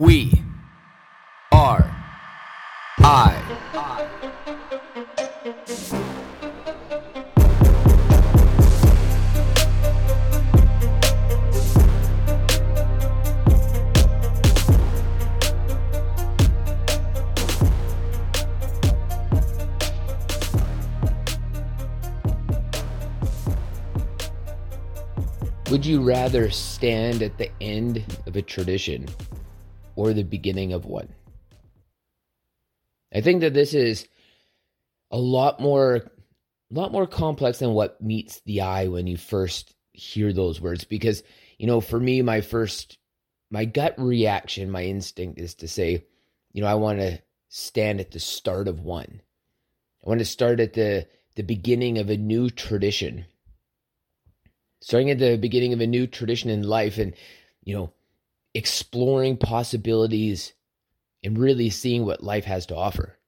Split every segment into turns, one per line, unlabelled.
We are I.
Would you rather stand at the end of a tradition or the beginning of one? I think that this is a lot more a lot more complex than what meets the eye when you first hear those words. Because you know for me my first my gut reaction my instinct is to say you know I want to stand at the start of one. I want to start at the the beginning of a new tradition. Starting at the beginning of a new tradition in life and you know exploring possibilities and really seeing what life has to offer.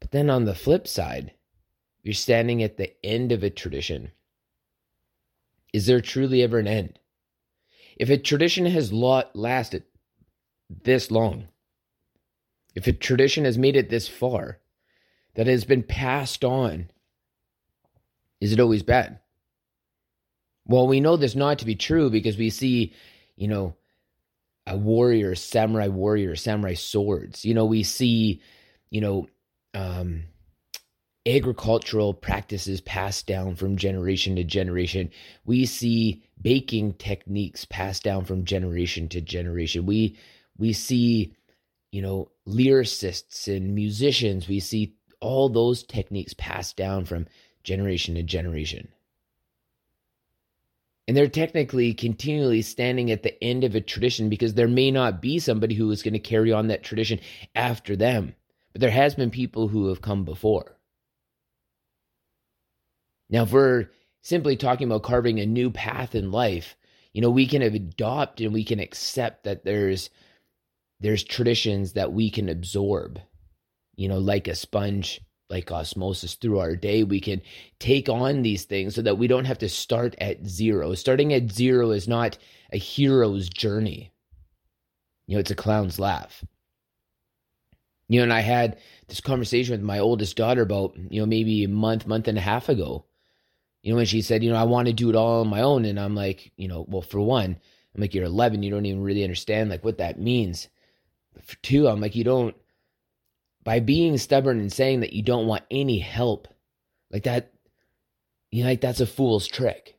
But then on the flip side you're standing at the end of a tradition. Is there truly ever an end? If a tradition has lasted this long if a tradition has made it this far that has been passed on is it always bad? Well, we know this not to be true because we see, you know, a warrior, samurai warrior, samurai swords. You know, we see, you know, um, agricultural practices passed down from generation to generation. We see baking techniques passed down from generation to generation. We we see, you know, lyricists and musicians. We see all those techniques passed down from generation to generation. And they're technically continually standing at the end of a tradition because there may not be somebody who is going to carry on that tradition after them. But there has been people who have come before. Now, if we're simply talking about carving a new path in life, you know, we can adopt and we can accept that there's there's traditions that we can absorb, you know, like a sponge like osmosis through our day, we can take on these things so that we don't have to start at zero. Starting at zero is not a hero's journey. You know, it's a clown's laugh. You know, and I had this conversation with my oldest daughter about, you know, maybe a month, month and a half ago. You know, when she said, you know, I want to do it all on my own. And I'm like, you know, well, for one, I'm like, you're 11, you don't even really understand like what that means. But for two, I'm like, you don't by being stubborn and saying that you don't want any help like that you know like that's a fool's trick.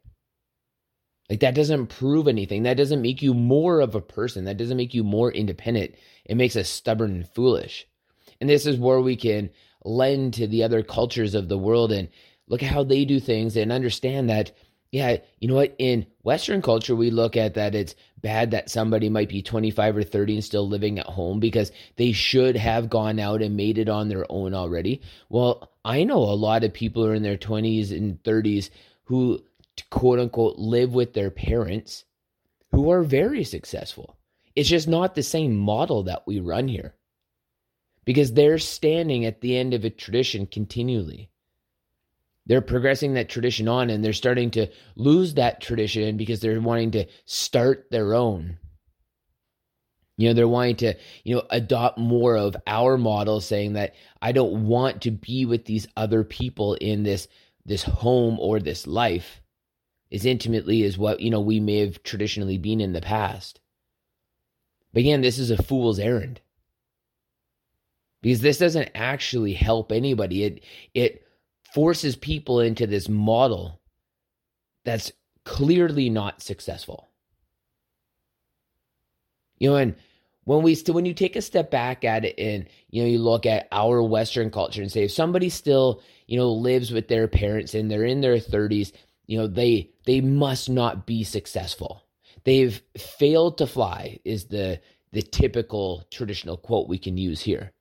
Like that doesn't prove anything. That doesn't make you more of a person. That doesn't make you more independent. It makes us stubborn and foolish. And this is where we can lend to the other cultures of the world and look at how they do things and understand that yeah, you know what? In Western culture, we look at that it's bad that somebody might be 25 or 30 and still living at home because they should have gone out and made it on their own already. Well, I know a lot of people are in their 20s and 30s who quote unquote live with their parents who are very successful. It's just not the same model that we run here because they're standing at the end of a tradition continually they're progressing that tradition on and they're starting to lose that tradition because they're wanting to start their own. You know they're wanting to you know adopt more of our model saying that i don't want to be with these other people in this this home or this life as intimately as what you know we may have traditionally been in the past. But again this is a fool's errand. Because this doesn't actually help anybody. It it forces people into this model that's clearly not successful. You know, and when we still when you take a step back at it and you know you look at our western culture and say if somebody still you know lives with their parents and they're in their 30s you know they they must not be successful they've failed to fly is the the typical traditional quote we can use here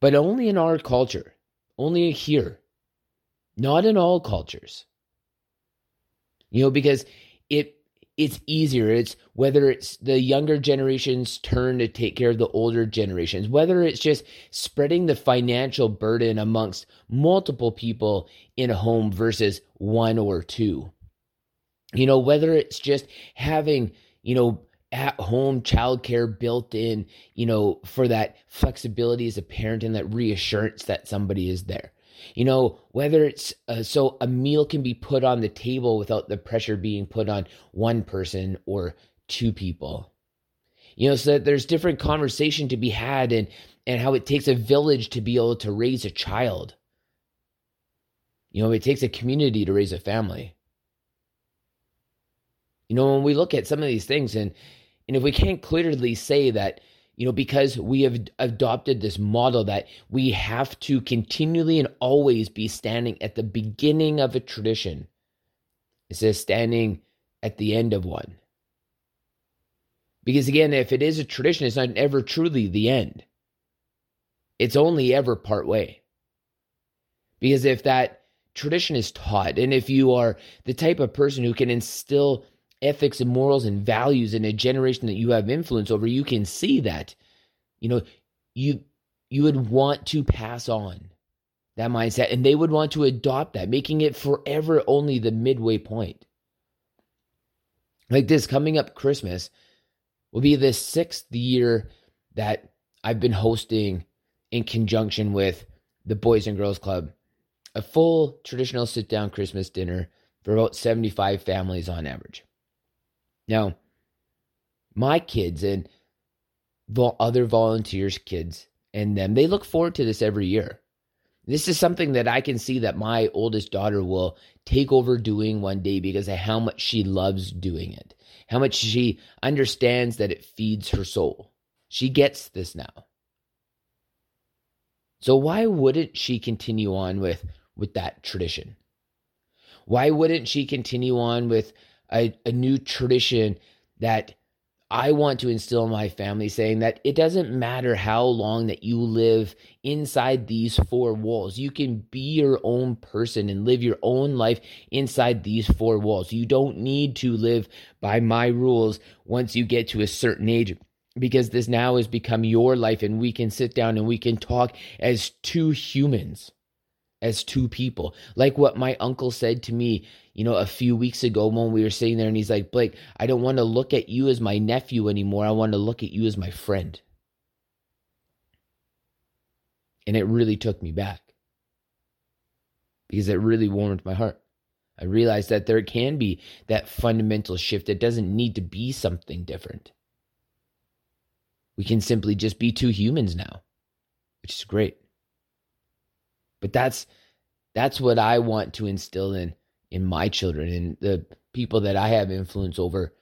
but only in our culture only here not in all cultures. You know, because it it's easier. It's whether it's the younger generation's turn to take care of the older generations, whether it's just spreading the financial burden amongst multiple people in a home versus one or two. You know, whether it's just having, you know, at home childcare built in, you know, for that flexibility as a parent and that reassurance that somebody is there. You know, whether it's uh, so a meal can be put on the table without the pressure being put on one person or two people. You know, so that there's different conversation to be had and and how it takes a village to be able to raise a child. You know, it takes a community to raise a family. You know, when we look at some of these things and and if we can't clearly say that, you know, because we have adopted this model that we have to continually and always be standing at the beginning of a tradition, it says standing at the end of one. Because again, if it is a tradition, it's not ever truly the end. It's only ever part way. Because if that tradition is taught, and if you are the type of person who can instill ethics and morals and values in a generation that you have influence over, you can see that, you know, you you would want to pass on that mindset and they would want to adopt that, making it forever only the midway point. Like this coming up Christmas will be the sixth year that I've been hosting in conjunction with the Boys and Girls Club a full traditional sit down Christmas dinner for about 75 families on average. Now, my kids and the other volunteers' kids and them, they look forward to this every year. This is something that I can see that my oldest daughter will take over doing one day because of how much she loves doing it, how much she understands that it feeds her soul. She gets this now. So why wouldn't she continue on with with that tradition? Why wouldn't she continue on with a, a new tradition that I want to instill in my family, saying that it doesn't matter how long that you live inside these four walls. You can be your own person and live your own life inside these four walls. You don't need to live by my rules once you get to a certain age because this now has become your life and we can sit down and we can talk as two humans as two people. Like what my uncle said to me, you know, a few weeks ago when we were sitting there and he's like, Blake, I don't want to look at you as my nephew anymore. I want to look at you as my friend. And it really took me back because it really warmed my heart. I realized that there can be that fundamental shift. It doesn't need to be something different. We can simply just be two humans now, which is great. But that's that's what I want to instill in in my children and the people that I have influence over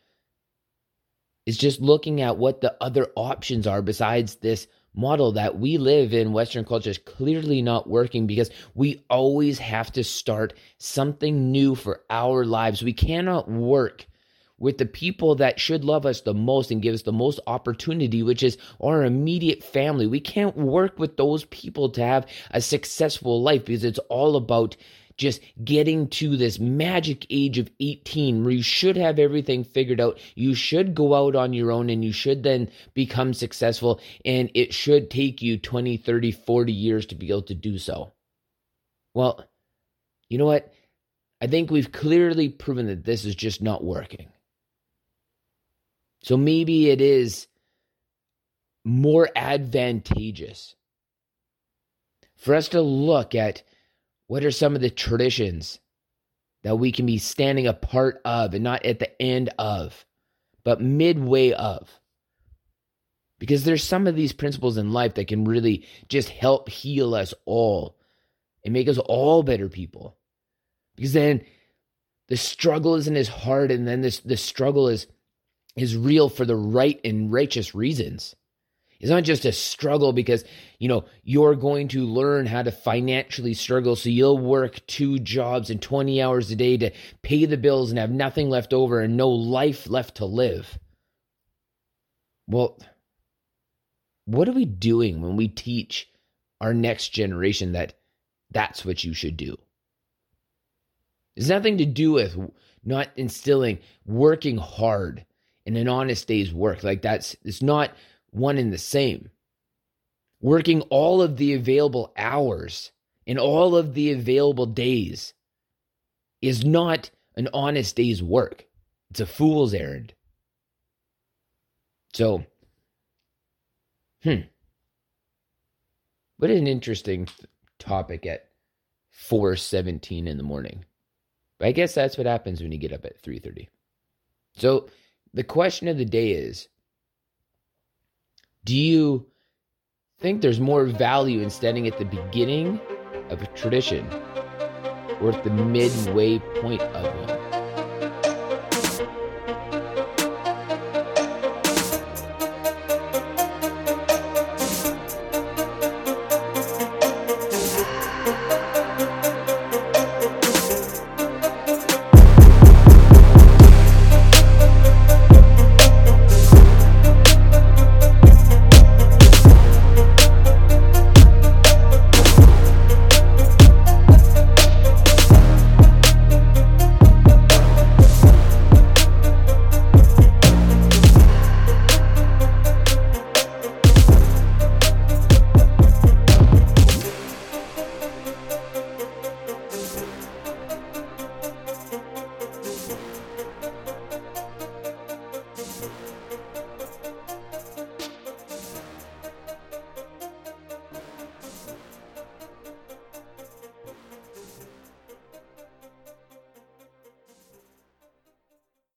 is just looking at what the other options are besides this model that we live in Western culture is clearly not working because we always have to start something new for our lives. We cannot work with the people that should love us the most and give us the most opportunity, which is our immediate family. We can't work with those people to have a successful life because it's all about just getting to this magic age of 18 where you should have everything figured out. You should go out on your own and you should then become successful. And it should take you 20, 30, 40 years to be able to do so. Well, you know what? I think we've clearly proven that this is just not working. So maybe it is more advantageous for us to look at what are some of the traditions that we can be standing a part of and not at the end of, but midway of. Because there's some of these principles in life that can really just help heal us all and make us all better people. Because then the struggle isn't as hard, and then this the struggle is is real for the right and righteous reasons. It's not just a struggle because, you know, you're going to learn how to financially struggle. So you'll work two jobs and 20 hours a day to pay the bills and have nothing left over and no life left to live. Well, what are we doing when we teach our next generation that that's what you should do? It's nothing to do with not instilling working hard and an honest day's work. Like that's it's not one and the same. Working all of the available hours in all of the available days is not an honest day's work. It's a fool's errand. So, hmm. What an interesting topic at 4:17 in the morning. But I guess that's what happens when you get up at 3:30. So, the question of the day is do you think there's more value in standing at the beginning of a tradition or at the midway point of one?